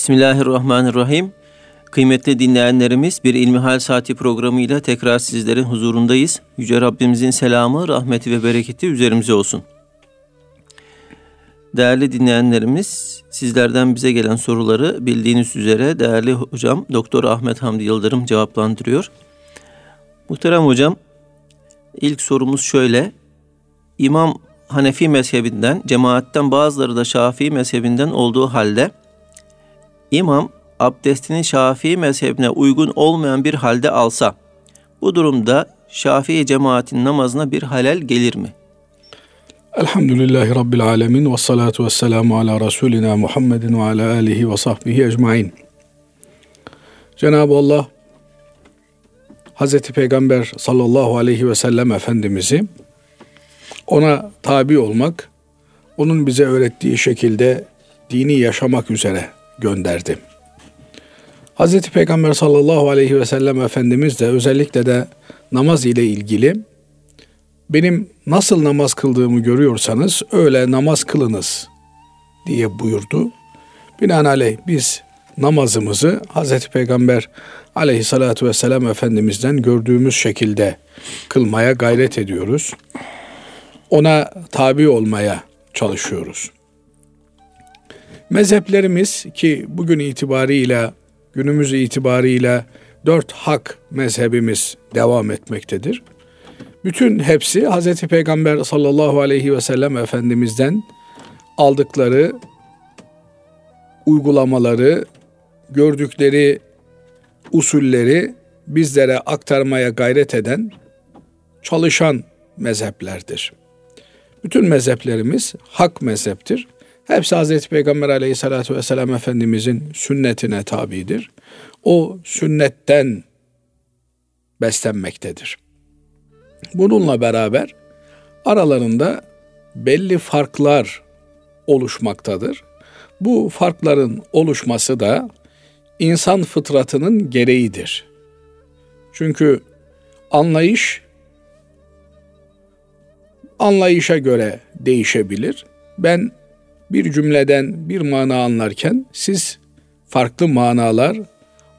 Bismillahirrahmanirrahim. Kıymetli dinleyenlerimiz bir İlmihal Saati programıyla tekrar sizlerin huzurundayız. Yüce Rabbimizin selamı, rahmeti ve bereketi üzerimize olsun. Değerli dinleyenlerimiz, sizlerden bize gelen soruları bildiğiniz üzere değerli hocam Doktor Ahmet Hamdi Yıldırım cevaplandırıyor. Muhterem hocam, ilk sorumuz şöyle. İmam Hanefi mezhebinden, cemaatten bazıları da Şafii mezhebinden olduğu halde İmam abdestini Şafii mezhebine uygun olmayan bir halde alsa, bu durumda Şafii cemaatin namazına bir halel gelir mi? Elhamdülillahi Rabbil Alemin ve salatu ve selamu ala Resulina Muhammedin ve ala alihi ve sahbihi ecmain. Cenab-ı Allah Hazreti Peygamber sallallahu aleyhi ve sellem Efendimiz'i ona tabi olmak, onun bize öğrettiği şekilde dini yaşamak üzere gönderdi. Hz. Peygamber sallallahu aleyhi ve sellem Efendimiz de özellikle de namaz ile ilgili benim nasıl namaz kıldığımı görüyorsanız öyle namaz kılınız diye buyurdu. Binaenaleyh biz namazımızı Hz. Peygamber aleyhissalatu vesselam Efendimiz'den gördüğümüz şekilde kılmaya gayret ediyoruz. Ona tabi olmaya çalışıyoruz. Mezheplerimiz ki bugün itibariyle günümüz itibariyle dört hak mezhebimiz devam etmektedir. Bütün hepsi Hz. Peygamber sallallahu aleyhi ve sellem Efendimiz'den aldıkları uygulamaları, gördükleri usulleri bizlere aktarmaya gayret eden, çalışan mezheplerdir. Bütün mezheplerimiz hak mezheptir. Hepsi Hazreti Peygamber aleyhissalatü vesselam Efendimizin sünnetine tabidir. O sünnetten beslenmektedir. Bununla beraber aralarında belli farklar oluşmaktadır. Bu farkların oluşması da insan fıtratının gereğidir. Çünkü anlayış anlayışa göre değişebilir. Ben bir cümleden bir mana anlarken siz farklı manalar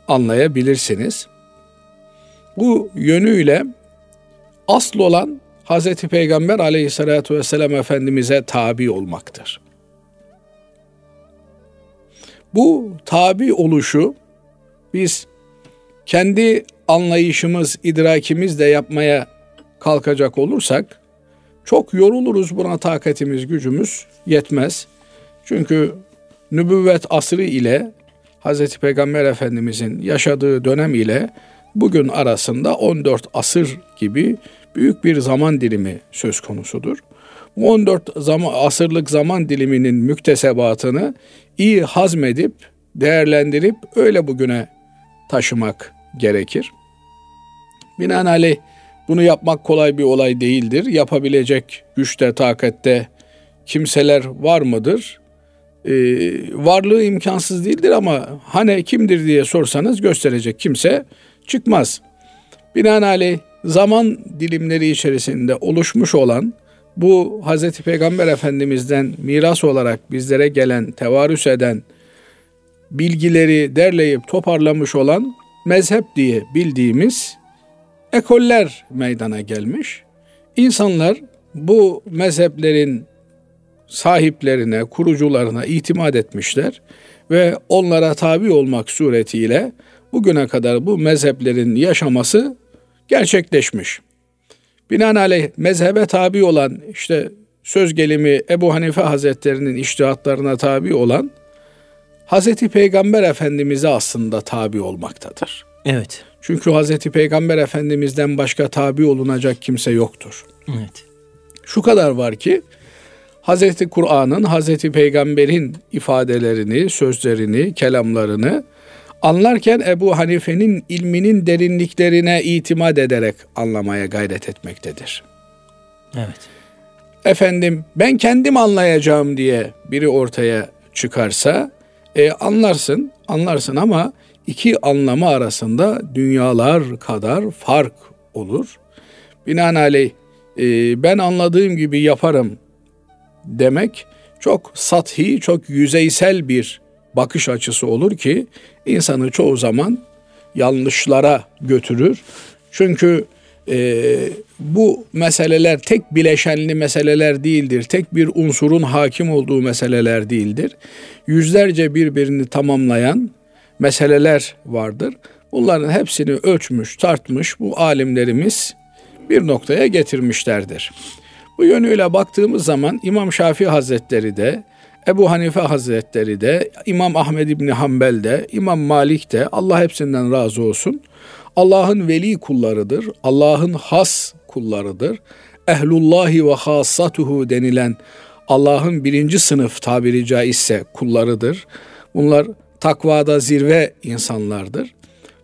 anlayabilirsiniz. Bu yönüyle asıl olan Hz. Peygamber aleyhissalatü vesselam Efendimiz'e tabi olmaktır. Bu tabi oluşu biz kendi anlayışımız, idrakimizle yapmaya kalkacak olursak çok yoruluruz buna takatimiz, gücümüz yetmez. Çünkü nübüvvet asrı ile Hz. Peygamber Efendimizin yaşadığı dönem ile bugün arasında 14 asır gibi büyük bir zaman dilimi söz konusudur. Bu 14 zaman, asırlık zaman diliminin müktesebatını iyi hazmedip, değerlendirip öyle bugüne taşımak gerekir. Binaenaleyh bunu yapmak kolay bir olay değildir. Yapabilecek güçte, takatte kimseler var mıdır? Ee, varlığı imkansız değildir ama hani kimdir diye sorsanız gösterecek kimse çıkmaz. Binaenaleyh zaman dilimleri içerisinde oluşmuş olan bu Hz. Peygamber Efendimiz'den miras olarak bizlere gelen, tevarüs eden bilgileri derleyip toparlamış olan mezhep diye bildiğimiz ekoller meydana gelmiş. İnsanlar bu mezheplerin sahiplerine, kurucularına itimat etmişler ve onlara tabi olmak suretiyle bugüne kadar bu mezheplerin yaşaması gerçekleşmiş. Binaenaleyh mezhebe tabi olan işte söz gelimi Ebu Hanife Hazretlerinin iştihatlarına tabi olan Hazreti Peygamber Efendimiz'e aslında tabi olmaktadır. Evet. Çünkü Hazreti Peygamber Efendimiz'den başka tabi olunacak kimse yoktur. Evet. Şu kadar var ki Hazreti Kur'an'ın Hazreti Peygamber'in ifadelerini, sözlerini, kelamlarını anlarken Ebu Hanife'nin ilminin derinliklerine itimat ederek anlamaya gayret etmektedir. Evet. Efendim ben kendim anlayacağım diye biri ortaya çıkarsa e, anlarsın, anlarsın ama iki anlamı arasında dünyalar kadar fark olur. Binaenaleyh e, ben anladığım gibi yaparım demek çok sathi, çok yüzeysel bir bakış açısı olur ki insanı çoğu zaman yanlışlara götürür. Çünkü e, bu meseleler tek bileşenli meseleler değildir. Tek bir unsurun hakim olduğu meseleler değildir. Yüzlerce birbirini tamamlayan meseleler vardır. Bunların hepsini ölçmüş, tartmış bu alimlerimiz bir noktaya getirmişlerdir. Bu yönüyle baktığımız zaman İmam Şafii Hazretleri de, Ebu Hanife Hazretleri de, İmam Ahmed İbni Hanbel de, İmam Malik de Allah hepsinden razı olsun. Allah'ın veli kullarıdır. Allah'ın has kullarıdır. Ehlullahi ve hassatuhu denilen Allah'ın birinci sınıf tabiri caizse kullarıdır. Bunlar takvada zirve insanlardır.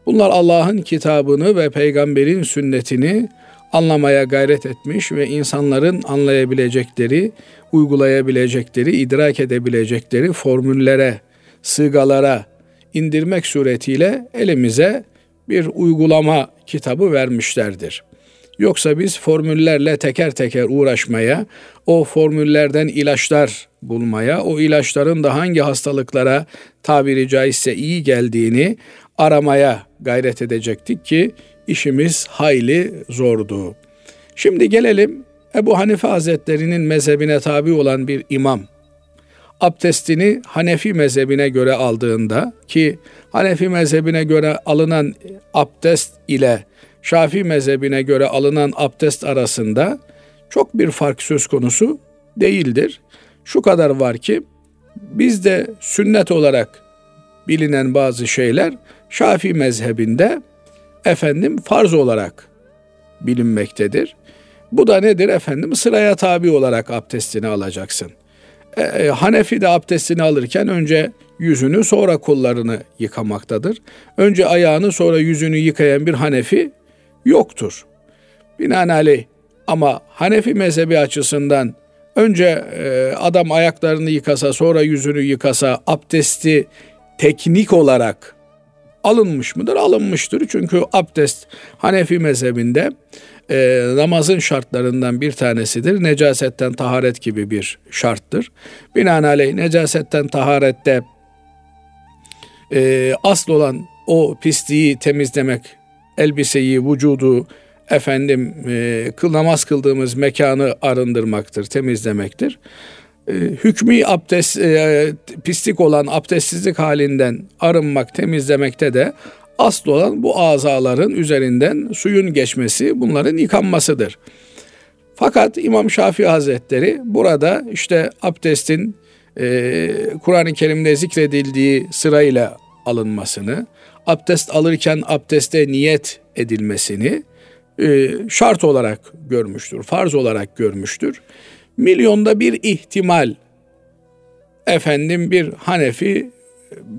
Bunlar Allah'ın kitabını ve peygamberin sünnetini anlamaya gayret etmiş ve insanların anlayabilecekleri, uygulayabilecekleri, idrak edebilecekleri formüllere, sığgalara indirmek suretiyle elimize bir uygulama kitabı vermişlerdir. Yoksa biz formüllerle teker teker uğraşmaya, o formüllerden ilaçlar bulmaya, o ilaçların da hangi hastalıklara tabiri caizse iyi geldiğini aramaya gayret edecektik ki işimiz hayli zordu. Şimdi gelelim Ebu Hanife Hazretleri'nin mezhebine tabi olan bir imam abdestini Hanefi mezhebine göre aldığında ki Hanefi mezhebine göre alınan abdest ile Şafii mezhebine göre alınan abdest arasında çok bir fark söz konusu değildir. Şu kadar var ki bizde sünnet olarak bilinen bazı şeyler Şafii mezhebinde efendim farz olarak bilinmektedir. Bu da nedir efendim? Sıraya tabi olarak abdestini alacaksın. E, e, Hanefi de abdestini alırken önce yüzünü sonra kollarını yıkamaktadır. Önce ayağını sonra yüzünü yıkayan bir Hanefi yoktur. Binaenaleyh ama Hanefi mezhebi açısından önce e, adam ayaklarını yıkasa sonra yüzünü yıkasa abdesti teknik olarak alınmış mıdır? Alınmıştır. Çünkü abdest Hanefi mezhebinde e, namazın şartlarından bir tanesidir. Necasetten taharet gibi bir şarttır. Binaenaleyh necasetten taharette e, asıl olan o pisliği temizlemek, elbiseyi, vücudu, efendim e, namaz kıldığımız mekanı arındırmaktır, temizlemektir. E, hükmü abdest e, pislik olan abdestsizlik halinden arınmak, temizlemekte de asıl olan bu azaların üzerinden suyun geçmesi, bunların yıkanmasıdır. Fakat İmam Şafii Hazretleri burada işte abdestin e, Kur'an-ı Kerim'de zikredildiği sırayla alınmasını, abdest alırken abdeste niyet edilmesini e, şart olarak görmüştür, farz olarak görmüştür. Milyonda bir ihtimal efendim bir Hanefi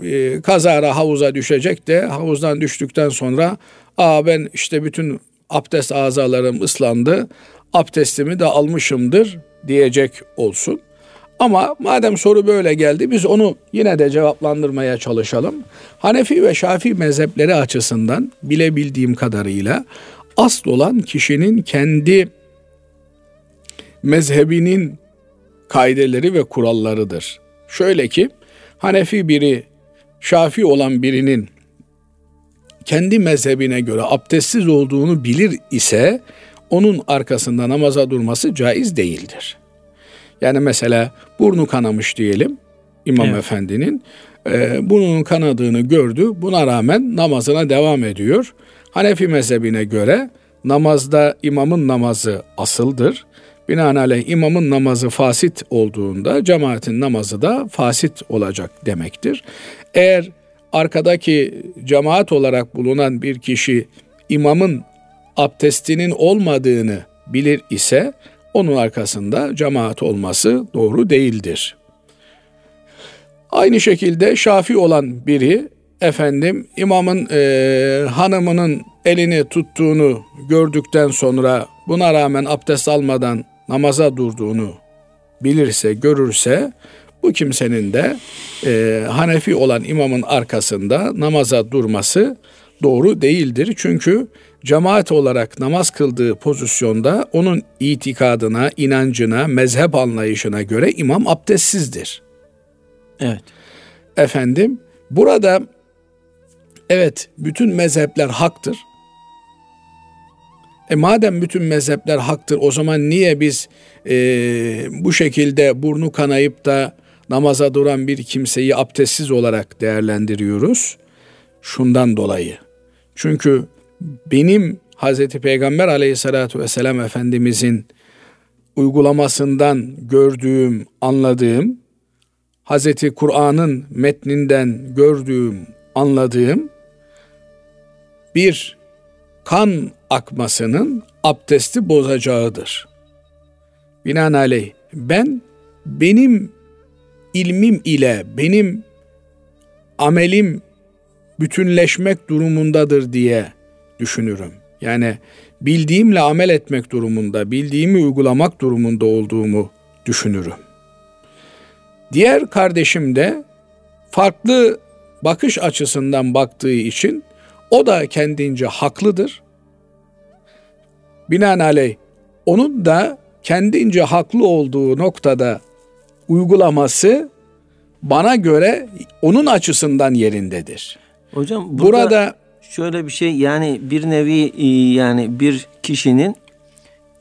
e, kazara havuza düşecek de havuzdan düştükten sonra aa ben işte bütün abdest azalarım ıslandı abdestimi de almışımdır diyecek olsun. Ama madem soru böyle geldi biz onu yine de cevaplandırmaya çalışalım. Hanefi ve Şafii mezhepleri açısından bilebildiğim kadarıyla asıl olan kişinin kendi mezhebinin kaideleri ve kurallarıdır. Şöyle ki Hanefi biri, Şafi olan birinin kendi mezhebine göre abdestsiz olduğunu bilir ise onun arkasında namaza durması caiz değildir. Yani mesela burnu kanamış diyelim İmam evet. Efendi'nin e, burnunun kanadığını gördü. Buna rağmen namazına devam ediyor. Hanefi mezhebine göre namazda imamın namazı asıldır. Binaenaleyh imamın namazı fasit olduğunda cemaatin namazı da fasit olacak demektir. Eğer arkadaki cemaat olarak bulunan bir kişi imamın abdestinin olmadığını bilir ise onun arkasında cemaat olması doğru değildir. Aynı şekilde şafi olan biri efendim imamın e, hanımının elini tuttuğunu gördükten sonra buna rağmen abdest almadan namaza durduğunu bilirse, görürse bu kimsenin de e, Hanefi olan imamın arkasında namaza durması doğru değildir. Çünkü cemaat olarak namaz kıldığı pozisyonda onun itikadına, inancına, mezhep anlayışına göre imam abdestsizdir. Evet. efendim burada evet bütün mezhepler haktır. E madem bütün mezhepler haktır o zaman niye biz e, bu şekilde burnu kanayıp da namaza duran bir kimseyi abdestsiz olarak değerlendiriyoruz? Şundan dolayı. Çünkü benim Hazreti Peygamber aleyhissalatu vesselam Efendimizin uygulamasından gördüğüm, anladığım, Hazreti Kur'an'ın metninden gördüğüm, anladığım bir kan akmasının abdesti bozacağıdır. Binaenaleyh ben benim ilmim ile benim amelim bütünleşmek durumundadır diye düşünürüm. Yani bildiğimle amel etmek durumunda, bildiğimi uygulamak durumunda olduğumu düşünürüm. Diğer kardeşim de farklı bakış açısından baktığı için o da kendince haklıdır. Binaenaleyh onun da kendince haklı olduğu noktada uygulaması bana göre onun açısından yerindedir. Hocam burada, burada şöyle bir şey yani bir nevi e, yani bir kişinin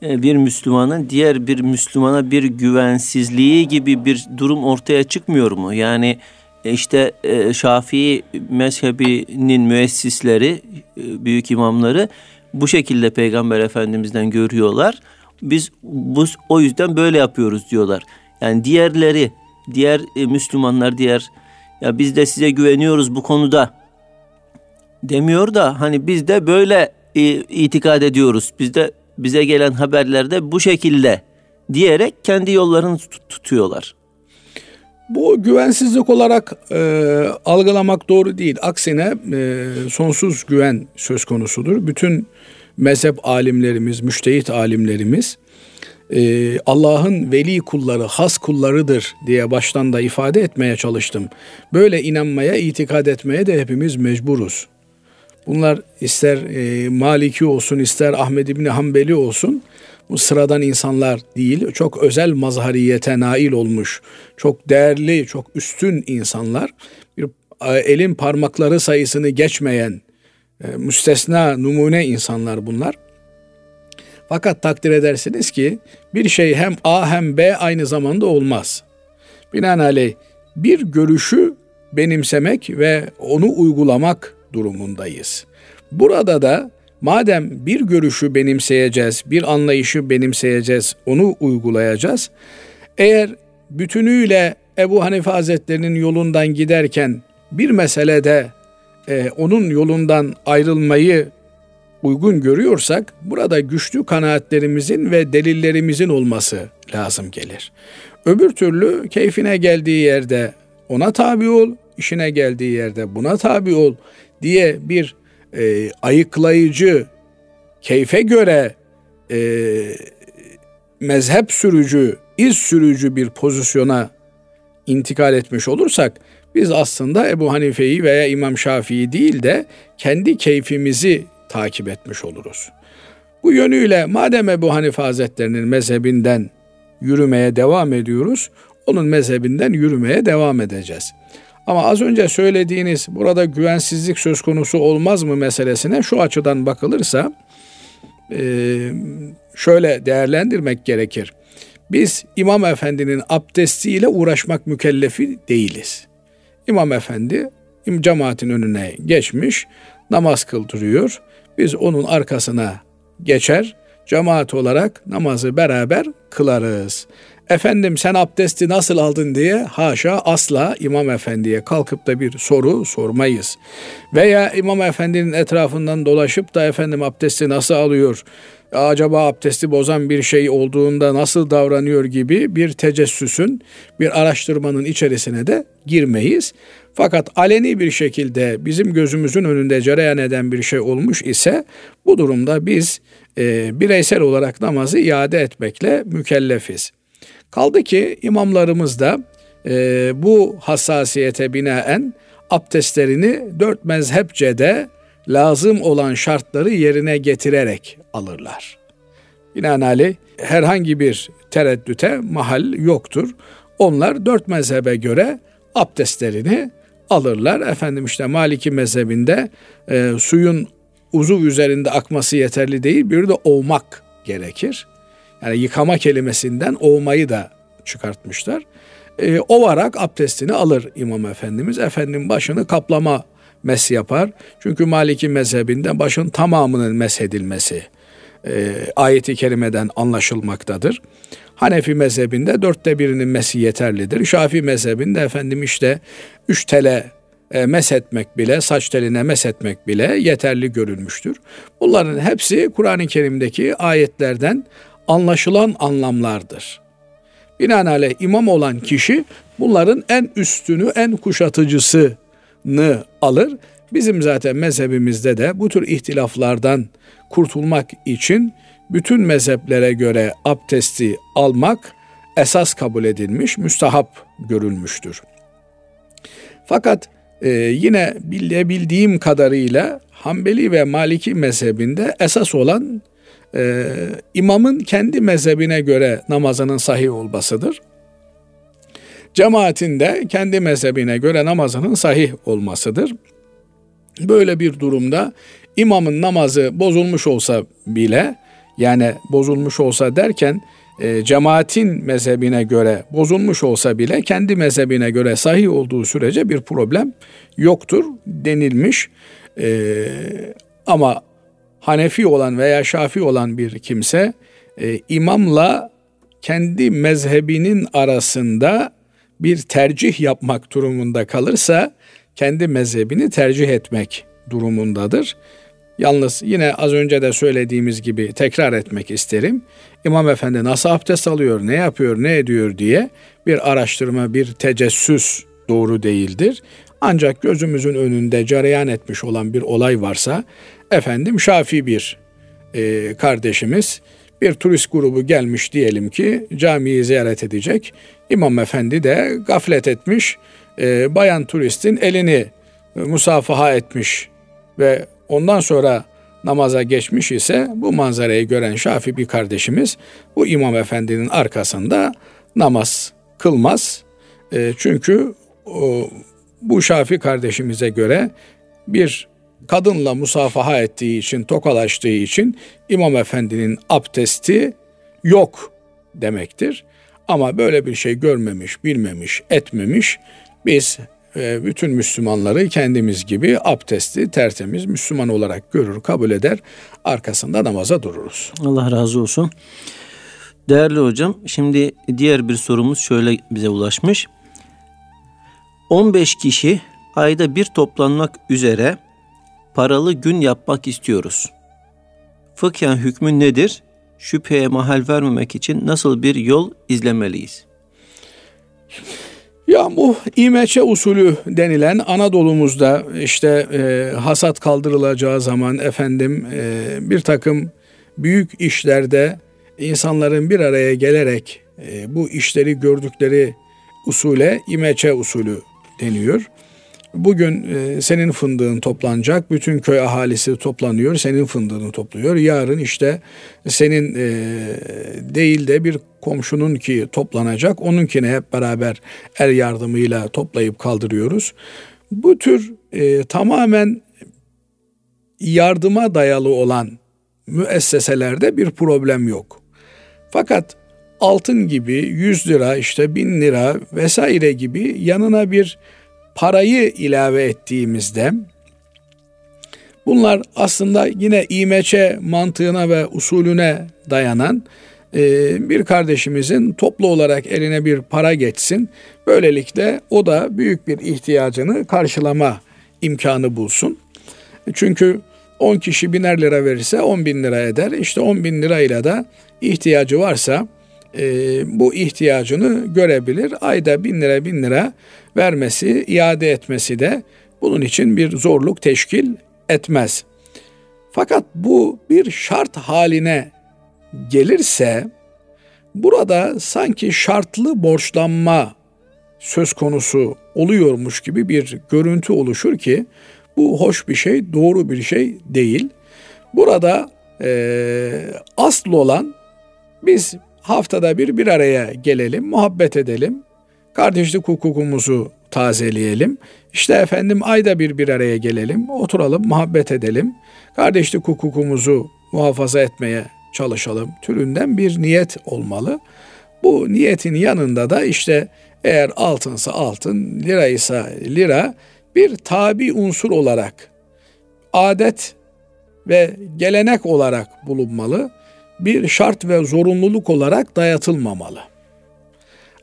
e, bir Müslümanın diğer bir Müslümana bir güvensizliği gibi bir durum ortaya çıkmıyor mu? Yani e, işte Şafii mezhebinin müessisleri, büyük imamları bu şekilde Peygamber Efendimiz'den görüyorlar. Biz bu, o yüzden böyle yapıyoruz diyorlar. Yani diğerleri, diğer Müslümanlar, diğer ya biz de size güveniyoruz bu konuda demiyor da hani biz de böyle e, itikad ediyoruz. Biz de bize gelen haberlerde bu şekilde diyerek kendi yollarını tut- tutuyorlar. Bu güvensizlik olarak e, algılamak doğru değil. Aksine e, sonsuz güven söz konusudur. Bütün mezhep alimlerimiz, müştehit alimlerimiz e, Allah'ın veli kulları, has kullarıdır diye baştan da ifade etmeye çalıştım. Böyle inanmaya, itikad etmeye de hepimiz mecburuz. Bunlar ister e, Maliki olsun, ister Ahmed İbni Hanbeli olsun, bu sıradan insanlar değil, çok özel mazhariyete nail olmuş, çok değerli, çok üstün insanlar. Bir e, elin parmakları sayısını geçmeyen, e, müstesna, numune insanlar bunlar. Fakat takdir edersiniz ki bir şey hem A hem B aynı zamanda olmaz. Binaenaleyh bir görüşü benimsemek ve onu uygulamak durumundayız. Burada da madem bir görüşü benimseyeceğiz, bir anlayışı benimseyeceğiz, onu uygulayacağız. Eğer bütünüyle Ebu Hanife Hazretleri'nin yolundan giderken bir meselede e, onun yolundan ayrılmayı uygun görüyorsak burada güçlü kanaatlerimizin ve delillerimizin olması lazım gelir. Öbür türlü keyfine geldiği yerde ona tabi ol, işine geldiği yerde buna tabi ol diye bir e, ayıklayıcı, keyfe göre e, mezhep sürücü, iz sürücü bir pozisyona intikal etmiş olursak biz aslında Ebu Hanife'yi veya İmam Şafii'yi değil de kendi keyfimizi takip etmiş oluruz. Bu yönüyle madem Ebu Hanife Hazretlerinin mezhebinden yürümeye devam ediyoruz, onun mezhebinden yürümeye devam edeceğiz. Ama az önce söylediğiniz burada güvensizlik söz konusu olmaz mı meselesine şu açıdan bakılırsa e, şöyle değerlendirmek gerekir. Biz İmam Efendi'nin abdestiyle uğraşmak mükellefi değiliz. İmam Efendi cemaatin önüne geçmiş, namaz kıldırıyor. Biz onun arkasına geçer, cemaat olarak namazı beraber kılarız efendim sen abdesti nasıl aldın diye haşa asla İmam Efendi'ye kalkıp da bir soru sormayız. Veya İmam Efendi'nin etrafından dolaşıp da efendim abdesti nasıl alıyor, acaba abdesti bozan bir şey olduğunda nasıl davranıyor gibi bir tecessüsün, bir araştırmanın içerisine de girmeyiz. Fakat aleni bir şekilde bizim gözümüzün önünde cereyan eden bir şey olmuş ise bu durumda biz e, bireysel olarak namazı iade etmekle mükellefiz. Kaldı ki imamlarımız da e, bu hassasiyete binaen abdestlerini dört mezhepçe de lazım olan şartları yerine getirerek alırlar. Binaenaleyh herhangi bir tereddüte mahal yoktur. Onlar dört mezhebe göre abdestlerini alırlar. Efendim işte Maliki mezhebinde e, suyun uzuv üzerinde akması yeterli değil. Bir de ovmak gerekir. Yani yıkama kelimesinden ovmayı da çıkartmışlar. E, ovarak abdestini alır İmam Efendimiz. Efendim başını kaplama mes yapar. Çünkü Maliki mezhebinde başın tamamının meshedilmesi e, ayeti kerimeden anlaşılmaktadır. Hanefi mezhebinde dörtte birinin mesi yeterlidir. Şafi mezhebinde efendim işte üç tele e, meshetmek bile, saç teline meshetmek bile yeterli görülmüştür. Bunların hepsi Kur'an-ı Kerim'deki ayetlerden anlaşılan anlamlardır. Binaenaleyh imam olan kişi bunların en üstünü, en kuşatıcısını alır. Bizim zaten mezhebimizde de bu tür ihtilaflardan kurtulmak için bütün mezheplere göre abdesti almak esas kabul edilmiş, müstahap görülmüştür. Fakat e, yine bilebildiğim kadarıyla Hanbeli ve Maliki mezhebinde esas olan e, imamın kendi mezhebine göre namazının sahih olmasıdır. Cemaatin de kendi mezhebine göre namazının sahih olmasıdır. Böyle bir durumda imamın namazı bozulmuş olsa bile yani bozulmuş olsa derken e, cemaatin mezhebine göre bozulmuş olsa bile kendi mezhebine göre sahih olduğu sürece bir problem yoktur denilmiş. E, ama Hanefi olan veya Şafi olan bir kimse e, imamla kendi mezhebinin arasında bir tercih yapmak durumunda kalırsa kendi mezhebini tercih etmek durumundadır. Yalnız yine az önce de söylediğimiz gibi tekrar etmek isterim. İmam Efendi nasıl abdest alıyor, ne yapıyor, ne ediyor diye bir araştırma, bir tecessüs doğru değildir. Ancak gözümüzün önünde cereyan etmiş olan bir olay varsa, efendim Şafi bir e, kardeşimiz bir turist grubu gelmiş diyelim ki camiyi ziyaret edecek. İmam Efendi de gaflet etmiş, e, bayan turistin elini musafaha etmiş ve ondan sonra namaza geçmiş ise bu manzarayı gören Şafi bir kardeşimiz bu İmam Efendi'nin arkasında namaz kılmaz. E, çünkü o, bu Şafi kardeşimize göre bir kadınla musafaha ettiği için, tokalaştığı için İmam Efendi'nin abdesti yok demektir. Ama böyle bir şey görmemiş, bilmemiş, etmemiş. Biz e, bütün Müslümanları kendimiz gibi abdestli, tertemiz Müslüman olarak görür, kabul eder. Arkasında namaza dururuz. Allah razı olsun. Değerli hocam, şimdi diğer bir sorumuz şöyle bize ulaşmış. 15 kişi ayda bir toplanmak üzere paralı gün yapmak istiyoruz. Fıkhen hükmü nedir? Şüpheye mahal vermemek için nasıl bir yol izlemeliyiz? Ya bu İmeçe usulü denilen Anadolu'muzda işte e, hasat kaldırılacağı zaman efendim e, bir takım büyük işlerde insanların bir araya gelerek e, bu işleri gördükleri usule İmeçe usulü deniyor. Bugün e, senin fındığın toplanacak. Bütün köy ahalisi toplanıyor. Senin fındığını topluyor. Yarın işte senin e, değil de bir komşunun ki toplanacak. Onunkini hep beraber el yardımıyla toplayıp kaldırıyoruz. Bu tür e, tamamen yardıma dayalı olan müesseselerde bir problem yok. Fakat altın gibi 100 lira işte 1000 lira vesaire gibi yanına bir parayı ilave ettiğimizde bunlar aslında yine İMÇ mantığına ve usulüne dayanan e, bir kardeşimizin toplu olarak eline bir para geçsin. Böylelikle o da büyük bir ihtiyacını karşılama imkanı bulsun. Çünkü 10 kişi biner lira verirse 10 bin lira eder. İşte 10 bin lirayla da ihtiyacı varsa e, bu ihtiyacını görebilir. Ayda bin lira bin lira vermesi, iade etmesi de bunun için bir zorluk teşkil etmez. Fakat bu bir şart haline gelirse burada sanki şartlı borçlanma söz konusu oluyormuş gibi bir görüntü oluşur ki bu hoş bir şey, doğru bir şey değil. Burada e, asıl olan biz haftada bir bir araya gelelim, muhabbet edelim, kardeşlik hukukumuzu tazeleyelim. İşte efendim ayda bir bir araya gelelim, oturalım, muhabbet edelim. Kardeşlik hukukumuzu muhafaza etmeye çalışalım türünden bir niyet olmalı. Bu niyetin yanında da işte eğer altınsa altın, lira ise lira bir tabi unsur olarak adet ve gelenek olarak bulunmalı. Bir şart ve zorunluluk olarak dayatılmamalı.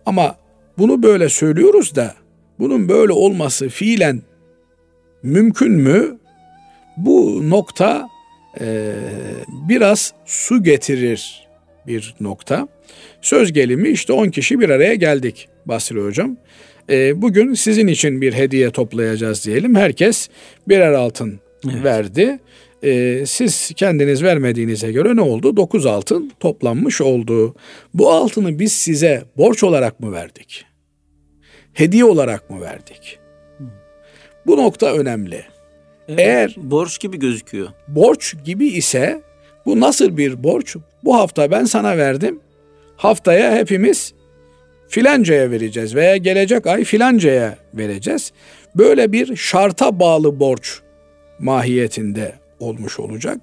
Ama bunu böyle söylüyoruz da bunun böyle olması fiilen mümkün mü? Bu nokta e, biraz su getirir bir nokta. Söz gelimi işte 10 kişi bir araya geldik Basri Hocam. E, bugün sizin için bir hediye toplayacağız diyelim. Herkes birer altın evet. verdi. E, siz kendiniz vermediğinize göre ne oldu? 9 altın toplanmış oldu. Bu altını biz size borç olarak mı verdik? Hediye olarak mı verdik? Bu nokta önemli. Evet, Eğer borç gibi gözüküyor. Borç gibi ise bu nasıl bir borç? Bu hafta ben sana verdim. Haftaya hepimiz filancaya vereceğiz veya gelecek ay filancaya vereceğiz. Böyle bir şarta bağlı borç mahiyetinde olmuş olacak.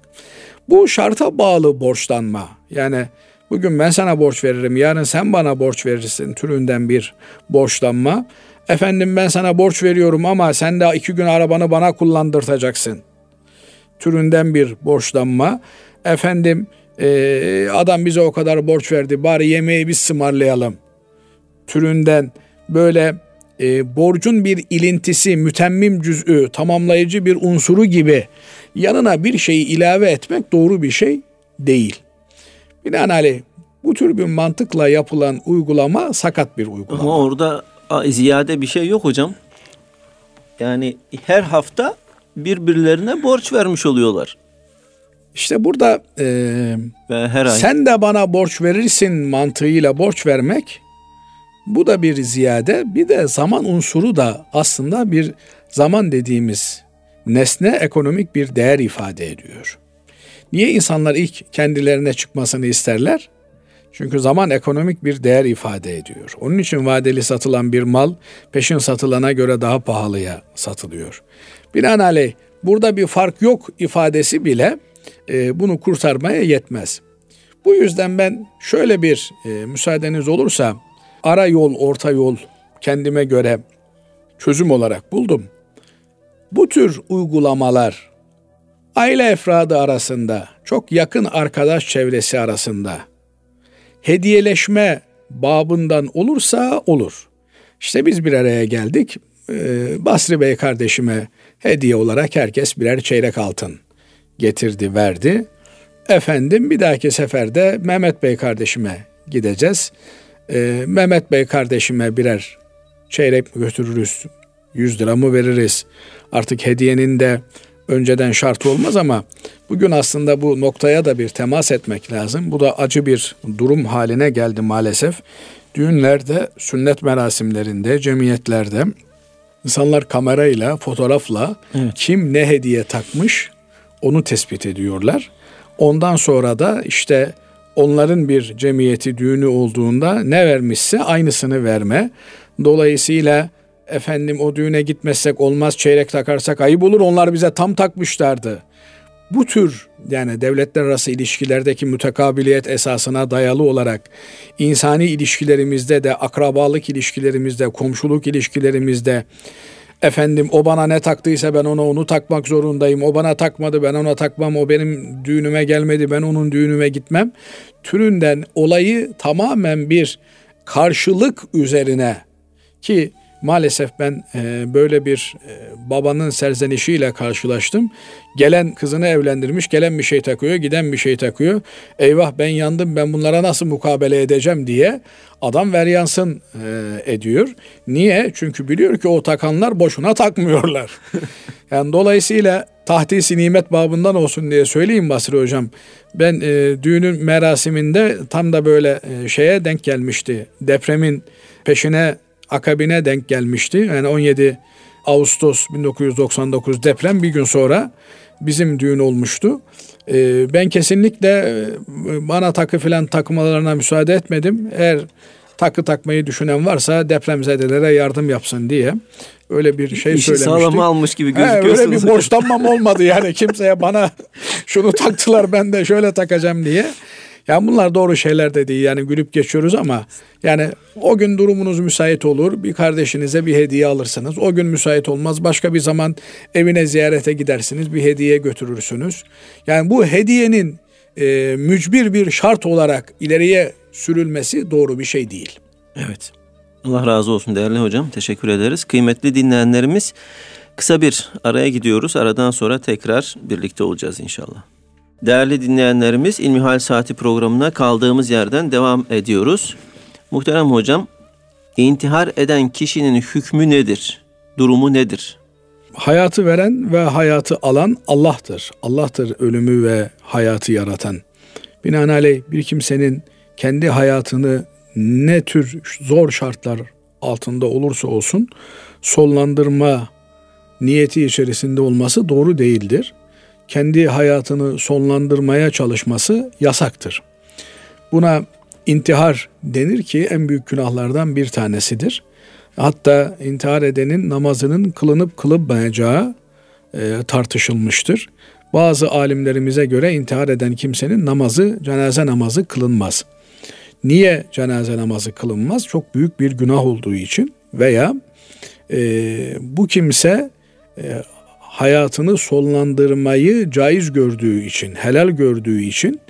Bu şarta bağlı borçlanma yani bugün ben sana borç veririm yarın sen bana borç verirsin türünden bir borçlanma. Efendim ben sana borç veriyorum ama sen de iki gün arabanı bana kullandırtacaksın türünden bir borçlanma. Efendim e, adam bize o kadar borç verdi bari yemeği biz sımarlayalım türünden böyle e, borcun bir ilintisi, mütemmim cüz'ü, tamamlayıcı bir unsuru gibi yanına bir şeyi ilave etmek doğru bir şey değil. Binaenaleyh bu tür bir mantıkla yapılan uygulama sakat bir uygulama. Ama orada ziyade bir şey yok hocam. Yani her hafta birbirlerine borç vermiş oluyorlar. İşte burada e, Ve her ay. sen de bana borç verirsin mantığıyla borç vermek bu da bir ziyade bir de zaman unsuru da aslında bir zaman dediğimiz nesne ekonomik bir değer ifade ediyor. Niye insanlar ilk kendilerine çıkmasını isterler? Çünkü zaman ekonomik bir değer ifade ediyor. Onun için vadeli satılan bir mal peşin satılana göre daha pahalıya satılıyor. Binaenaleyh burada bir fark yok ifadesi bile e, bunu kurtarmaya yetmez. Bu yüzden ben şöyle bir e, müsaadeniz olursa ara yol, orta yol kendime göre çözüm olarak buldum. Bu tür uygulamalar aile efradı arasında, çok yakın arkadaş çevresi arasında hediyeleşme babından olursa olur. İşte biz bir araya geldik. Ee, Basri Bey kardeşime hediye olarak herkes birer çeyrek altın getirdi, verdi. Efendim bir dahaki seferde Mehmet Bey kardeşime gideceğiz. Ee, Mehmet Bey kardeşime birer çeyrek mi götürürüz, 100 lira mı veririz? Artık hediyenin de önceden şartı olmaz ama bugün aslında bu noktaya da bir temas etmek lazım. Bu da acı bir durum haline geldi maalesef. Düğünlerde, sünnet merasimlerinde, cemiyetlerde insanlar kamerayla, fotoğrafla evet. kim ne hediye takmış onu tespit ediyorlar. Ondan sonra da işte onların bir cemiyeti düğünü olduğunda ne vermişse aynısını verme. Dolayısıyla efendim o düğüne gitmezsek olmaz çeyrek takarsak ayıp olur onlar bize tam takmışlardı. Bu tür yani devletler arası ilişkilerdeki mütekabiliyet esasına dayalı olarak insani ilişkilerimizde de akrabalık ilişkilerimizde komşuluk ilişkilerimizde Efendim o bana ne taktıysa ben ona onu takmak zorundayım. O bana takmadı ben ona takmam. O benim düğünüme gelmedi ben onun düğünüme gitmem. Türünden olayı tamamen bir karşılık üzerine ki maalesef ben e, böyle bir e, babanın serzenişiyle karşılaştım. Gelen kızını evlendirmiş, gelen bir şey takıyor, giden bir şey takıyor. Eyvah ben yandım, ben bunlara nasıl mukabele edeceğim diye adam veryansın e, ediyor. Niye? Çünkü biliyor ki o takanlar boşuna takmıyorlar. yani dolayısıyla tahtisi nimet babından olsun diye söyleyeyim Basri Hocam. Ben e, düğünün merasiminde tam da böyle e, şeye denk gelmişti. Depremin peşine akabine denk gelmişti. Yani 17 Ağustos 1999 deprem bir gün sonra bizim düğün olmuştu. Ee, ben kesinlikle e, bana takı filan takmalarına müsaade etmedim. Eğer takı takmayı düşünen varsa depremzedelere yardım yapsın diye öyle bir şey İşi söylemiştik. sağlama almış gibi gözüküyorsunuz. He, öyle bir borçlanmam olmadı yani kimseye bana şunu taktılar ben de şöyle takacağım diye. Yani bunlar doğru şeyler de değil yani gülüp geçiyoruz ama yani o gün durumunuz müsait olur bir kardeşinize bir hediye alırsınız. O gün müsait olmaz başka bir zaman evine ziyarete gidersiniz bir hediye götürürsünüz. Yani bu hediyenin e, mücbir bir şart olarak ileriye sürülmesi doğru bir şey değil. Evet. Allah razı olsun değerli hocam. Teşekkür ederiz. Kıymetli dinleyenlerimiz kısa bir araya gidiyoruz. Aradan sonra tekrar birlikte olacağız inşallah. Değerli dinleyenlerimiz İlmihal Saati programına kaldığımız yerden devam ediyoruz. Muhterem hocam, intihar eden kişinin hükmü nedir? Durumu nedir? Hayatı veren ve hayatı alan Allah'tır. Allah'tır ölümü ve hayatı yaratan. Binaenaleyh bir kimsenin kendi hayatını ne tür zor şartlar altında olursa olsun sonlandırma niyeti içerisinde olması doğru değildir. Kendi hayatını sonlandırmaya çalışması yasaktır. Buna intihar denir ki en büyük günahlardan bir tanesidir. Hatta intihar edenin namazının kılınıp kılınmayacağı e, tartışılmıştır. Bazı alimlerimize göre intihar eden kimsenin namazı, cenaze namazı kılınmaz. Niye cenaze namazı kılınmaz? Çok büyük bir günah olduğu için veya e, bu kimse e, hayatını sonlandırmayı caiz gördüğü için, helal gördüğü için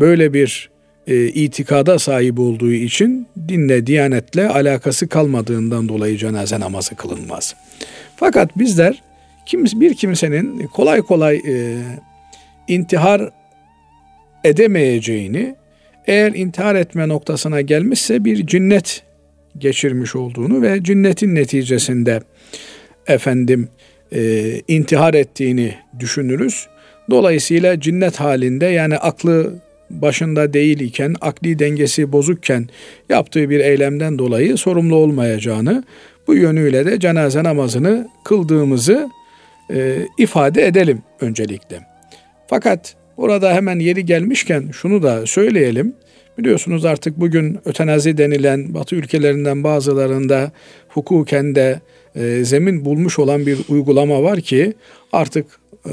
böyle bir e, itikada sahip olduğu için dinle, diyanetle alakası kalmadığından dolayı cenaze namazı kılınmaz. Fakat bizler kim, bir kimsenin kolay kolay e, intihar edemeyeceğini, eğer intihar etme noktasına gelmişse bir cinnet geçirmiş olduğunu ve cinnetin neticesinde efendim e, intihar ettiğini düşünürüz. Dolayısıyla cinnet halinde yani aklı başında değil iken, akli dengesi bozukken yaptığı bir eylemden dolayı sorumlu olmayacağını, bu yönüyle de cenaze namazını kıldığımızı e, ifade edelim öncelikle. Fakat orada hemen yeri gelmişken şunu da söyleyelim. Biliyorsunuz artık bugün ötenazi denilen Batı ülkelerinden bazılarında hukuken de e, zemin bulmuş olan bir uygulama var ki artık e,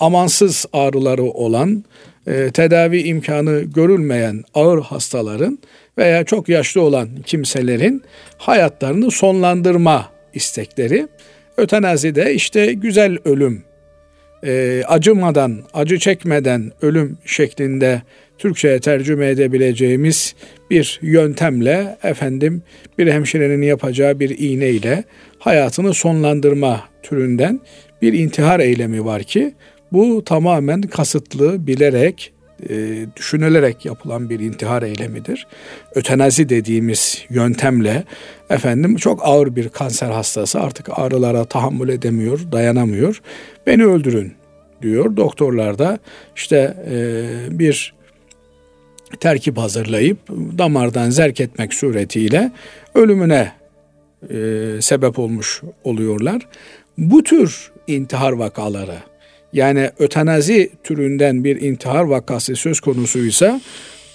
amansız ağrıları olan e, tedavi imkanı görülmeyen ağır hastaların veya çok yaşlı olan kimselerin hayatlarını sonlandırma istekleri. Ötenazi de işte güzel ölüm, acımadan, acı çekmeden ölüm şeklinde Türkçe'ye tercüme edebileceğimiz bir yöntemle efendim bir hemşirenin yapacağı bir iğneyle hayatını sonlandırma türünden bir intihar eylemi var ki bu tamamen kasıtlı, bilerek, e, düşünülerek yapılan bir intihar eylemidir. Ötenazi dediğimiz yöntemle efendim çok ağır bir kanser hastası artık ağrılara tahammül edemiyor, dayanamıyor. Beni öldürün diyor. Doktorlar da işte e, bir terkip hazırlayıp damardan zerk etmek suretiyle ölümüne e, sebep olmuş oluyorlar. Bu tür intihar vakaları yani ötenazi türünden bir intihar vakası söz konusuysa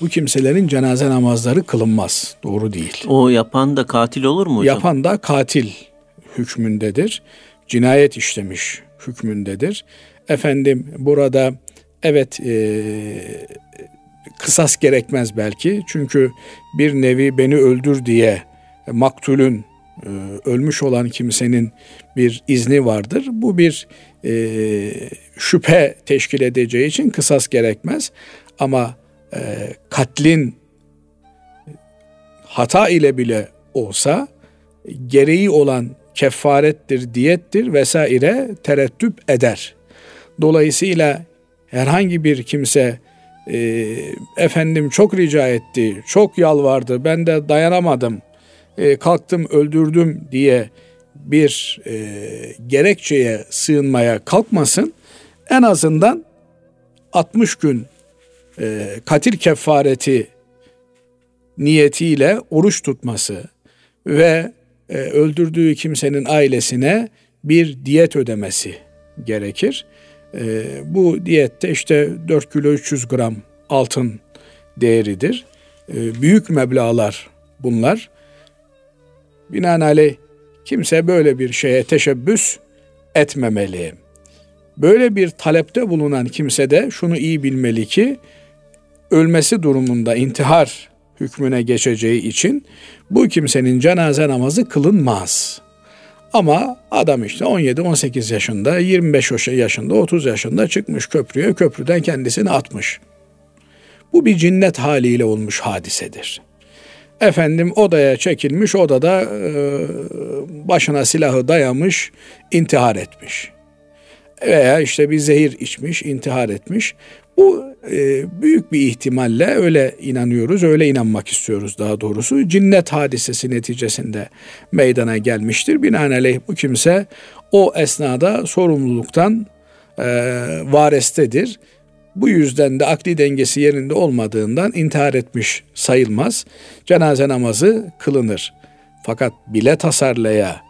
bu kimselerin cenaze namazları kılınmaz. Doğru değil. O yapan da katil olur mu hocam? Yapan da katil hükmündedir. Cinayet işlemiş hükmündedir. Efendim burada evet e, kısas gerekmez belki. Çünkü bir nevi beni öldür diye maktulün e, ölmüş olan kimsenin bir izni vardır. Bu bir e, şüphe teşkil edeceği için kısas gerekmez. Ama e, katlin hata ile bile olsa gereği olan kefarettir, diyettir vesaire terettüp eder. Dolayısıyla herhangi bir kimse e, efendim çok rica etti, çok yalvardı, ben de dayanamadım, e, kalktım öldürdüm diye bir e, gerekçeye sığınmaya kalkmasın. En azından 60 gün e, katil kefareti niyetiyle oruç tutması ve e, öldürdüğü kimsenin ailesine bir diyet ödemesi gerekir. E, bu diyette işte 4 kilo 300 gram altın değeridir. E, büyük meblalar bunlar. Binaenaleyh kimse böyle bir şeye teşebbüs etmemeli. Böyle bir talepte bulunan kimse de şunu iyi bilmeli ki ölmesi durumunda intihar hükmüne geçeceği için bu kimsenin cenaze namazı kılınmaz. Ama adam işte 17-18 yaşında, 25 yaşında, 30 yaşında çıkmış köprüye, köprüden kendisini atmış. Bu bir cinnet haliyle olmuş hadisedir. Efendim odaya çekilmiş, odada e, başına silahı dayamış, intihar etmiş. Veya işte bir zehir içmiş, intihar etmiş. Bu e, büyük bir ihtimalle öyle inanıyoruz, öyle inanmak istiyoruz daha doğrusu. Cinnet hadisesi neticesinde meydana gelmiştir. Binaenaleyh bu kimse o esnada sorumluluktan e, varestedir. Bu yüzden de akli dengesi yerinde olmadığından intihar etmiş sayılmaz. Cenaze namazı kılınır. Fakat bile tasarlaya,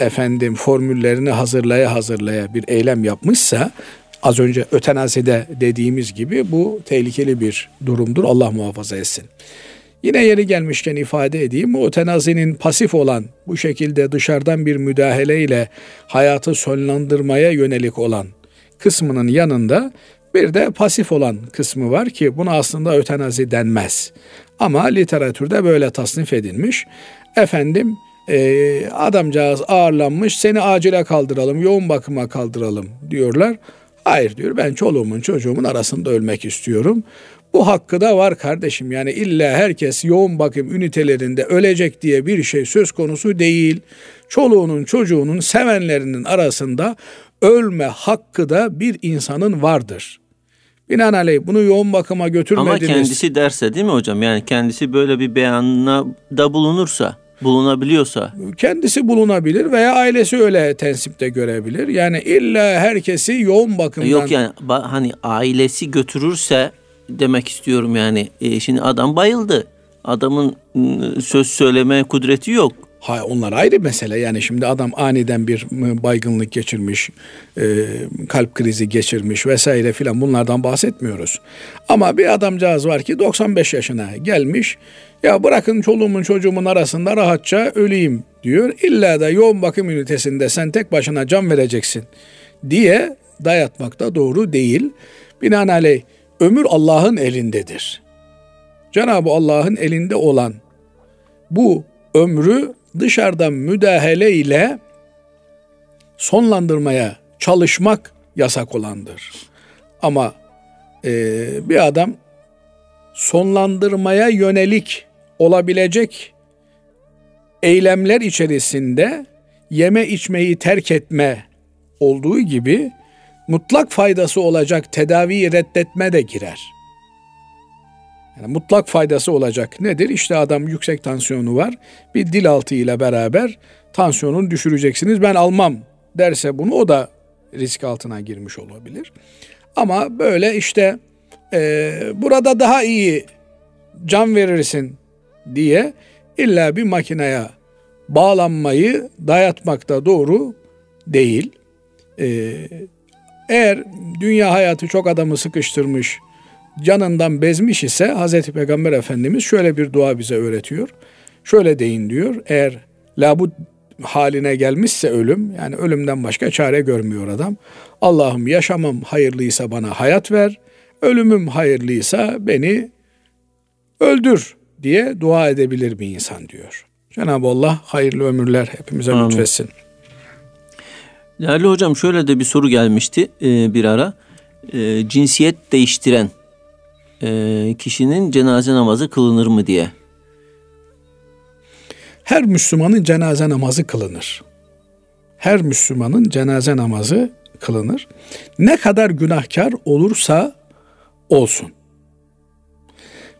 efendim formüllerini hazırlaya hazırlaya bir eylem yapmışsa az önce ötenazide dediğimiz gibi bu tehlikeli bir durumdur. Allah muhafaza etsin. Yine yeri gelmişken ifade edeyim. O tenazinin pasif olan bu şekilde dışarıdan bir müdahaleyle hayatı sonlandırmaya yönelik olan kısmının yanında bir de pasif olan kısmı var ki buna aslında ötenazi denmez. Ama literatürde böyle tasnif edilmiş. Efendim e, adamcağız ağırlanmış seni acile kaldıralım, yoğun bakıma kaldıralım diyorlar. Hayır diyor ben çoluğumun çocuğumun arasında ölmek istiyorum. Bu hakkı da var kardeşim. Yani illa herkes yoğun bakım ünitelerinde ölecek diye bir şey söz konusu değil. Çoluğunun çocuğunun sevenlerinin arasında ölme hakkı da bir insanın vardır. Binaenaleyh bunu yoğun bakıma götürmediniz. Ama kendisi derse değil mi hocam? Yani kendisi böyle bir beyanına da bulunursa bulunabiliyorsa. Kendisi bulunabilir veya ailesi öyle tensipte görebilir. Yani illa herkesi yoğun bakımdan. Yok yani hani ailesi götürürse demek istiyorum yani. E, şimdi adam bayıldı. Adamın ıı, söz söyleme kudreti yok. Ha, onlar ayrı mesele. Yani şimdi adam aniden bir baygınlık geçirmiş, e, kalp krizi geçirmiş vesaire filan bunlardan bahsetmiyoruz. Ama bir adamcağız var ki 95 yaşına gelmiş. Ya bırakın çoluğumun çocuğumun arasında rahatça öleyim diyor. İlla da yoğun bakım ünitesinde sen tek başına can vereceksin diye dayatmak da doğru değil. Binaenaleyh ömür Allah'ın elindedir. Cenab-ı Allah'ın elinde olan bu ömrü dışarıdan müdahale ile sonlandırmaya çalışmak yasak olandır. Ama e, bir adam sonlandırmaya yönelik olabilecek eylemler içerisinde yeme içmeyi terk etme olduğu gibi mutlak faydası olacak tedaviyi reddetme de girer. Yani mutlak faydası olacak nedir? İşte adam yüksek tansiyonu var. Bir dil altı ile beraber tansiyonunu düşüreceksiniz. Ben almam derse bunu o da risk altına girmiş olabilir. Ama böyle işte e, burada daha iyi can verirsin diye illa bir makineye bağlanmayı dayatmakta doğru değil. Ee, eğer dünya hayatı çok adamı sıkıştırmış, canından bezmiş ise Hazreti Peygamber Efendimiz şöyle bir dua bize öğretiyor. Şöyle deyin diyor. Eğer labud haline gelmişse ölüm yani ölümden başka çare görmüyor adam. Allah'ım yaşamam hayırlıysa bana hayat ver. Ölümüm hayırlıysa beni öldür diye dua edebilir bir insan diyor. Cenab-ı Allah hayırlı ömürler hepimize Amin. lütfetsin. Değerli hocam şöyle de bir soru gelmişti e, bir ara. E, cinsiyet değiştiren e, kişinin cenaze namazı kılınır mı diye. Her Müslümanın cenaze namazı kılınır. Her Müslümanın cenaze namazı kılınır. Ne kadar günahkar olursa olsun.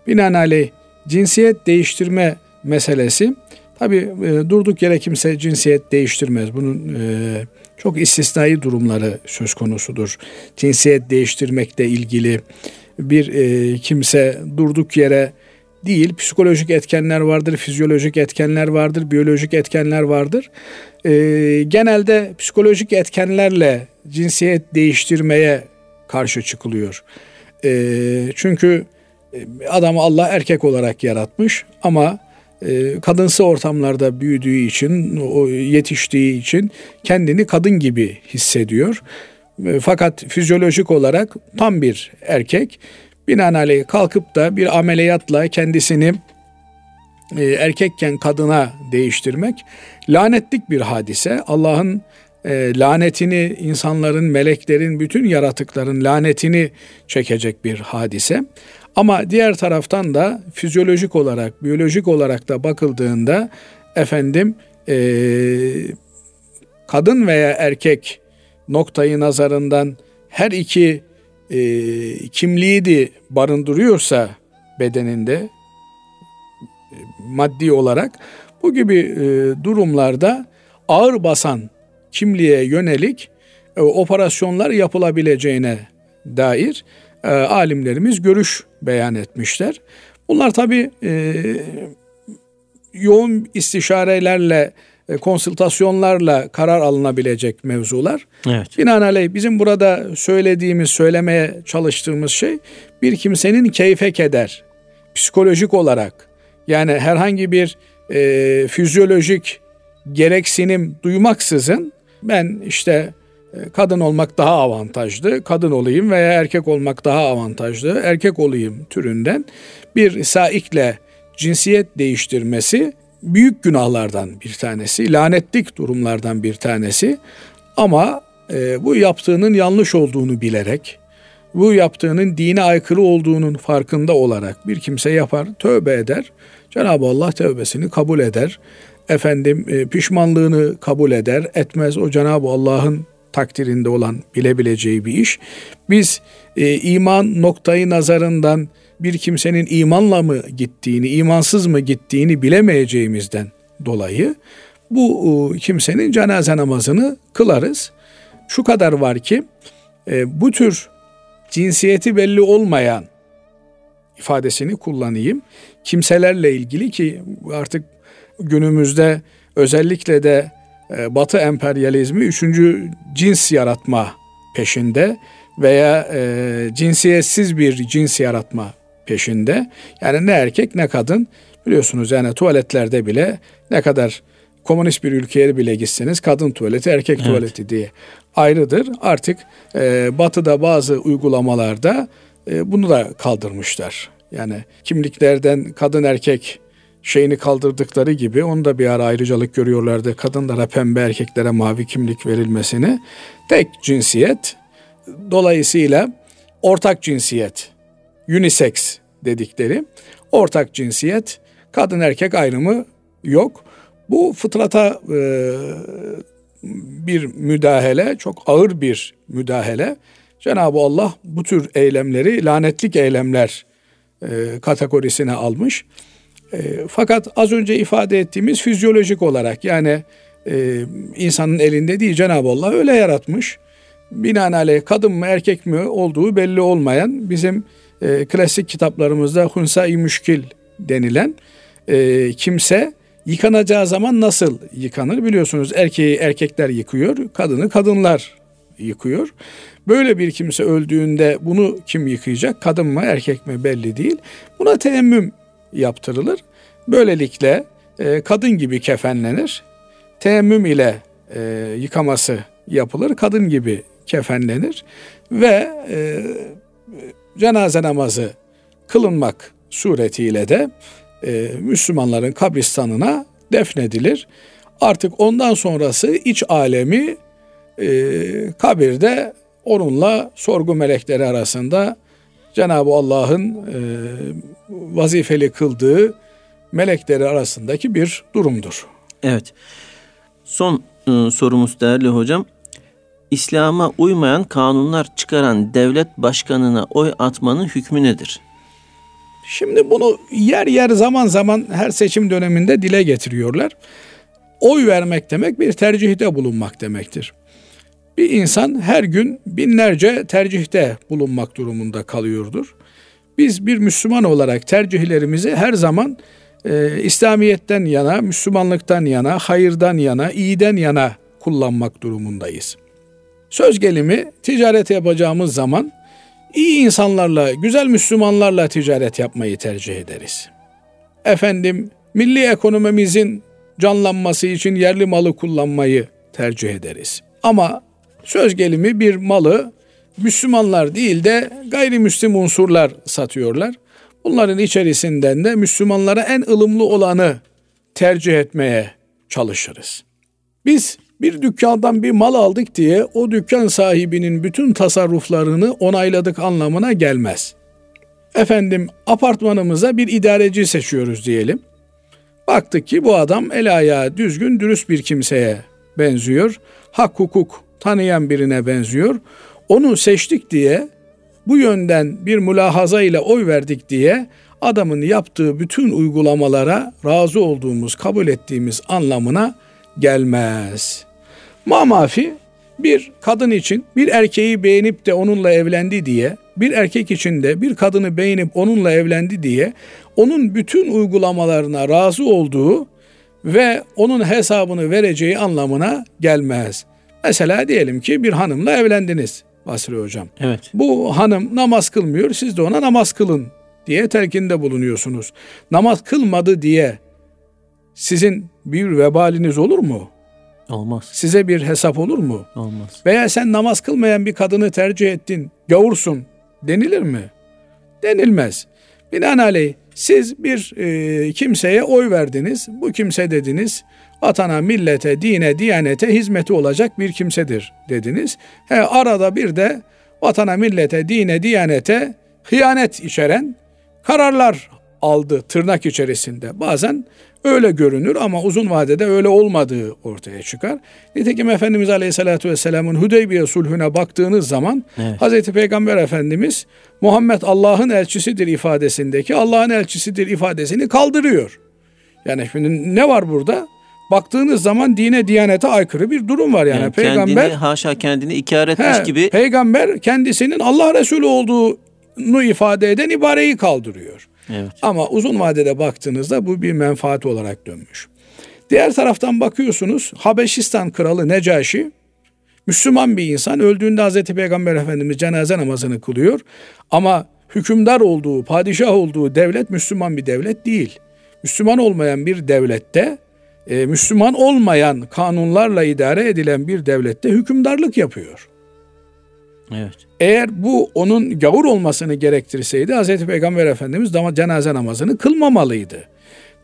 Binaenaleyh cinsiyet değiştirme meselesi tabi e, durduk yere kimse cinsiyet değiştirmez. Bunun e, çok istisnai durumları söz konusudur. Cinsiyet değiştirmekle ilgili bir e, kimse durduk yere değil psikolojik etkenler vardır, fizyolojik etkenler vardır, biyolojik etkenler vardır. E, genelde psikolojik etkenlerle cinsiyet değiştirmeye karşı çıkılıyor. E, çünkü Adamı Allah erkek olarak yaratmış ama e, kadınsı ortamlarda büyüdüğü için, yetiştiği için kendini kadın gibi hissediyor. E, fakat fizyolojik olarak tam bir erkek. Binaenaleyh kalkıp da bir ameliyatla kendisini e, erkekken kadına değiştirmek lanetlik bir hadise. Allah'ın lanetini, insanların, meleklerin, bütün yaratıkların lanetini çekecek bir hadise. Ama diğer taraftan da fizyolojik olarak, biyolojik olarak da bakıldığında efendim e, kadın veya erkek noktayı nazarından her iki e, kimliği de barındırıyorsa bedeninde e, maddi olarak bu gibi e, durumlarda ağır basan kimliğe yönelik e, operasyonlar yapılabileceğine dair e, alimlerimiz görüş beyan etmişler. Bunlar tabi e, yoğun istişarelerle, e, konsültasyonlarla karar alınabilecek mevzular. Evet. Binaenaleyh bizim burada söylediğimiz, söylemeye çalıştığımız şey bir kimsenin keyfe keder, psikolojik olarak yani herhangi bir e, fizyolojik gereksinim duymaksızın ben işte kadın olmak daha avantajlı, kadın olayım veya erkek olmak daha avantajlı, erkek olayım türünden bir saikle cinsiyet değiştirmesi büyük günahlardan bir tanesi, lanetlik durumlardan bir tanesi. Ama e, bu yaptığının yanlış olduğunu bilerek, bu yaptığının dine aykırı olduğunun farkında olarak bir kimse yapar, tövbe eder. Cenab-ı Allah tövbesini kabul eder. Efendim e, pişmanlığını kabul eder, etmez. O Cenab-ı Allah'ın takdirinde olan bilebileceği bir iş. Biz e, iman noktayı nazarından bir kimsenin imanla mı gittiğini, imansız mı gittiğini bilemeyeceğimizden dolayı bu e, kimsenin cenaze namazını kılarız. Şu kadar var ki e, bu tür cinsiyeti belli olmayan ifadesini kullanayım. Kimselerle ilgili ki artık günümüzde özellikle de e, Batı emperyalizmi üçüncü cins yaratma peşinde veya e, cinsiyetsiz bir cins yaratma peşinde. Yani ne erkek ne kadın biliyorsunuz yani tuvaletlerde bile ne kadar komünist bir ülkeye bile gitseniz kadın tuvaleti erkek evet. tuvaleti diye ayrıdır. Artık e, batıda bazı uygulamalarda e, bunu da kaldırmışlar. Yani kimliklerden kadın erkek şeyini kaldırdıkları gibi onu da bir ara ayrıcalık görüyorlardı. Kadınlara pembe erkeklere mavi kimlik verilmesini. Tek cinsiyet dolayısıyla ortak cinsiyet unisex dedikleri ortak cinsiyet kadın erkek ayrımı yok. Bu fıtrata e, bir müdahale, çok ağır bir müdahale. Cenab-ı Allah bu tür eylemleri lanetlik eylemler e, kategorisine almış. E, fakat az önce ifade ettiğimiz fizyolojik olarak yani e, insanın elinde değil Cenab-ı Allah öyle yaratmış. Binaenaleyh kadın mı erkek mi olduğu belli olmayan bizim e, klasik kitaplarımızda hunsa-i müşkil denilen e, kimse yıkanacağı zaman nasıl yıkanır biliyorsunuz erkeği erkekler yıkıyor kadını kadınlar yıkıyor. Böyle bir kimse öldüğünde bunu kim yıkayacak? Kadın mı erkek mi belli değil. Buna teemmüm yaptırılır. Böylelikle e, kadın gibi kefenlenir. Teemmüm ile e, yıkaması yapılır. Kadın gibi kefenlenir ve e, cenaze namazı kılınmak suretiyle de e, Müslümanların kabristanına defnedilir. Artık ondan sonrası iç alemi e, kabirde onunla sorgu melekleri arasında Cenab-ı Allah'ın e, vazifeli kıldığı melekleri arasındaki bir durumdur. Evet. Son e, sorumuz değerli hocam. İslam'a uymayan kanunlar çıkaran devlet başkanına oy atmanın hükmü nedir? Şimdi bunu yer yer zaman zaman her seçim döneminde dile getiriyorlar. Oy vermek demek bir tercihte bulunmak demektir. Bir insan her gün binlerce tercihte bulunmak durumunda kalıyordur. Biz bir Müslüman olarak tercihlerimizi her zaman e, İslamiyet'ten yana, Müslümanlıktan yana, hayırdan yana, iyiden yana kullanmak durumundayız. Söz gelimi ticaret yapacağımız zaman iyi insanlarla, güzel Müslümanlarla ticaret yapmayı tercih ederiz. Efendim milli ekonomimizin canlanması için yerli malı kullanmayı tercih ederiz. Ama söz gelimi bir malı Müslümanlar değil de gayrimüslim unsurlar satıyorlar. Bunların içerisinden de Müslümanlara en ılımlı olanı tercih etmeye çalışırız. Biz bir dükkandan bir mal aldık diye o dükkan sahibinin bütün tasarruflarını onayladık anlamına gelmez. Efendim apartmanımıza bir idareci seçiyoruz diyelim. Baktık ki bu adam el ayağı düzgün, dürüst bir kimseye benziyor. Hak hukuk tanıyan birine benziyor. Onu seçtik diye bu yönden bir mülahaza ile oy verdik diye adamın yaptığı bütün uygulamalara razı olduğumuz, kabul ettiğimiz anlamına gelmez. Mamafi bir kadın için bir erkeği beğenip de onunla evlendi diye, bir erkek için de bir kadını beğenip onunla evlendi diye onun bütün uygulamalarına razı olduğu ve onun hesabını vereceği anlamına gelmez. Mesela diyelim ki bir hanımla evlendiniz Basri Hocam. Evet. Bu hanım namaz kılmıyor, siz de ona namaz kılın diye telkinde bulunuyorsunuz. Namaz kılmadı diye sizin bir vebaliniz olur mu? Olmaz. Size bir hesap olur mu? Olmaz. Veya sen namaz kılmayan bir kadını tercih ettin, gavursun denilir mi? Denilmez. Binaenaleyh siz bir e, kimseye oy verdiniz. Bu kimse dediniz vatana, millete, dine, diyanete hizmeti olacak bir kimsedir dediniz. He, arada bir de vatana, millete, dine, diyanete hıyanet içeren kararlar aldı tırnak içerisinde. Bazen öyle görünür ama uzun vadede öyle olmadığı ortaya çıkar. Nitekim Efendimiz Aleyhisselatü Vesselam'ın Hudeybiye sulhüne baktığınız zaman evet. Hazreti Peygamber Efendimiz Muhammed Allah'ın elçisidir ifadesindeki Allah'ın elçisidir ifadesini kaldırıyor. Yani şimdi ne var burada? Baktığınız zaman dine diyanete aykırı bir durum var yani. yani peygamber kendini, haşa kendini ikar etmiş he, gibi. Peygamber kendisinin Allah Resulü olduğunu ifade eden ibareyi kaldırıyor. Ama uzun vadede baktığınızda bu bir menfaat olarak dönmüş. Diğer taraftan bakıyorsunuz Habeşistan kralı Necaşi Müslüman bir insan öldüğünde Hazreti Peygamber Efendimiz cenaze namazını kılıyor ama hükümdar olduğu, padişah olduğu devlet Müslüman bir devlet değil. Müslüman olmayan bir devlette, e, Müslüman olmayan kanunlarla idare edilen bir devlette hükümdarlık yapıyor. Evet. Eğer bu onun gavur olmasını gerektirseydi Hz. Peygamber Efendimiz cenaze namazını kılmamalıydı.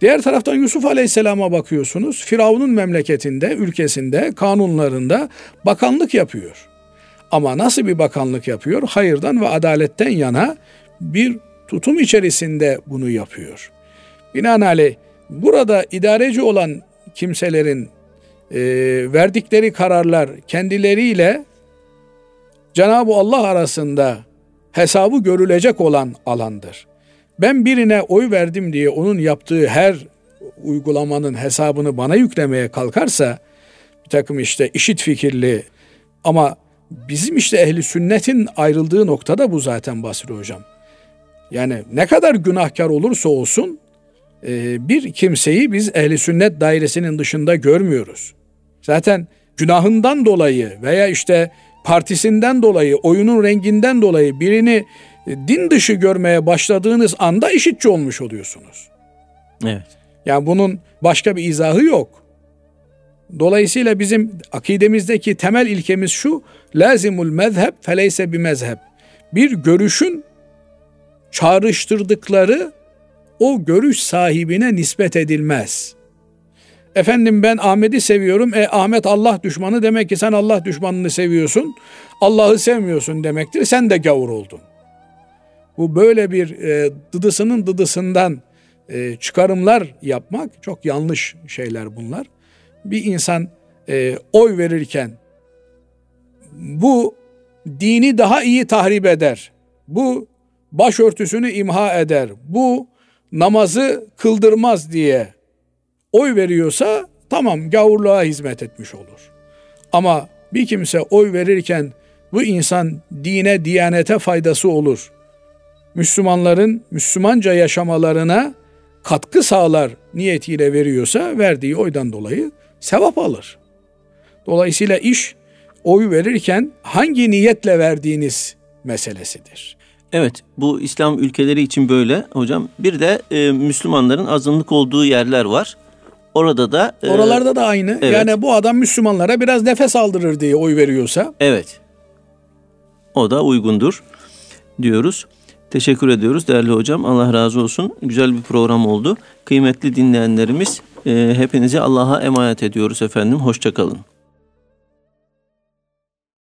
Diğer taraftan Yusuf Aleyhisselam'a bakıyorsunuz. Firavun'un memleketinde, ülkesinde, kanunlarında bakanlık yapıyor. Ama nasıl bir bakanlık yapıyor? Hayırdan ve adaletten yana bir tutum içerisinde bunu yapıyor. Binaenaleyh burada idareci olan kimselerin e, verdikleri kararlar kendileriyle Cenab-ı Allah arasında hesabı görülecek olan alandır. Ben birine oy verdim diye onun yaptığı her uygulamanın hesabını bana yüklemeye kalkarsa bir takım işte işit fikirli ama bizim işte ehli sünnetin ayrıldığı noktada bu zaten Basri Hocam. Yani ne kadar günahkar olursa olsun e, bir kimseyi biz ehli sünnet dairesinin dışında görmüyoruz. Zaten günahından dolayı veya işte partisinden dolayı, oyunun renginden dolayı birini e, din dışı görmeye başladığınız anda işitçi olmuş oluyorsunuz. Evet. Yani bunun başka bir izahı yok. Dolayısıyla bizim akidemizdeki temel ilkemiz şu. Lazimul mezheb feleyse bir mezheb. Bir görüşün çağrıştırdıkları o görüş sahibine nispet edilmez. Efendim ben Ahmet'i seviyorum. E Ahmet Allah düşmanı demek ki sen Allah düşmanını seviyorsun. Allah'ı sevmiyorsun demektir. Sen de gavur oldun. Bu böyle bir e, dıdısının dıdısından e, çıkarımlar yapmak çok yanlış şeyler bunlar. Bir insan e, oy verirken bu dini daha iyi tahrip eder. Bu başörtüsünü imha eder. Bu namazı kıldırmaz diye oy veriyorsa tamam gavurluğa hizmet etmiş olur. Ama bir kimse oy verirken bu insan dine, diyanete faydası olur. Müslümanların Müslümanca yaşamalarına katkı sağlar niyetiyle veriyorsa verdiği oydan dolayı sevap alır. Dolayısıyla iş oy verirken hangi niyetle verdiğiniz meselesidir. Evet bu İslam ülkeleri için böyle hocam. Bir de e, Müslümanların azınlık olduğu yerler var. Orada da... E, Oralarda da aynı. Evet. Yani bu adam Müslümanlara biraz nefes aldırır diye oy veriyorsa. Evet. O da uygundur diyoruz. Teşekkür ediyoruz değerli hocam. Allah razı olsun. Güzel bir program oldu. Kıymetli dinleyenlerimiz e, hepinizi Allah'a emanet ediyoruz efendim. Hoşçakalın.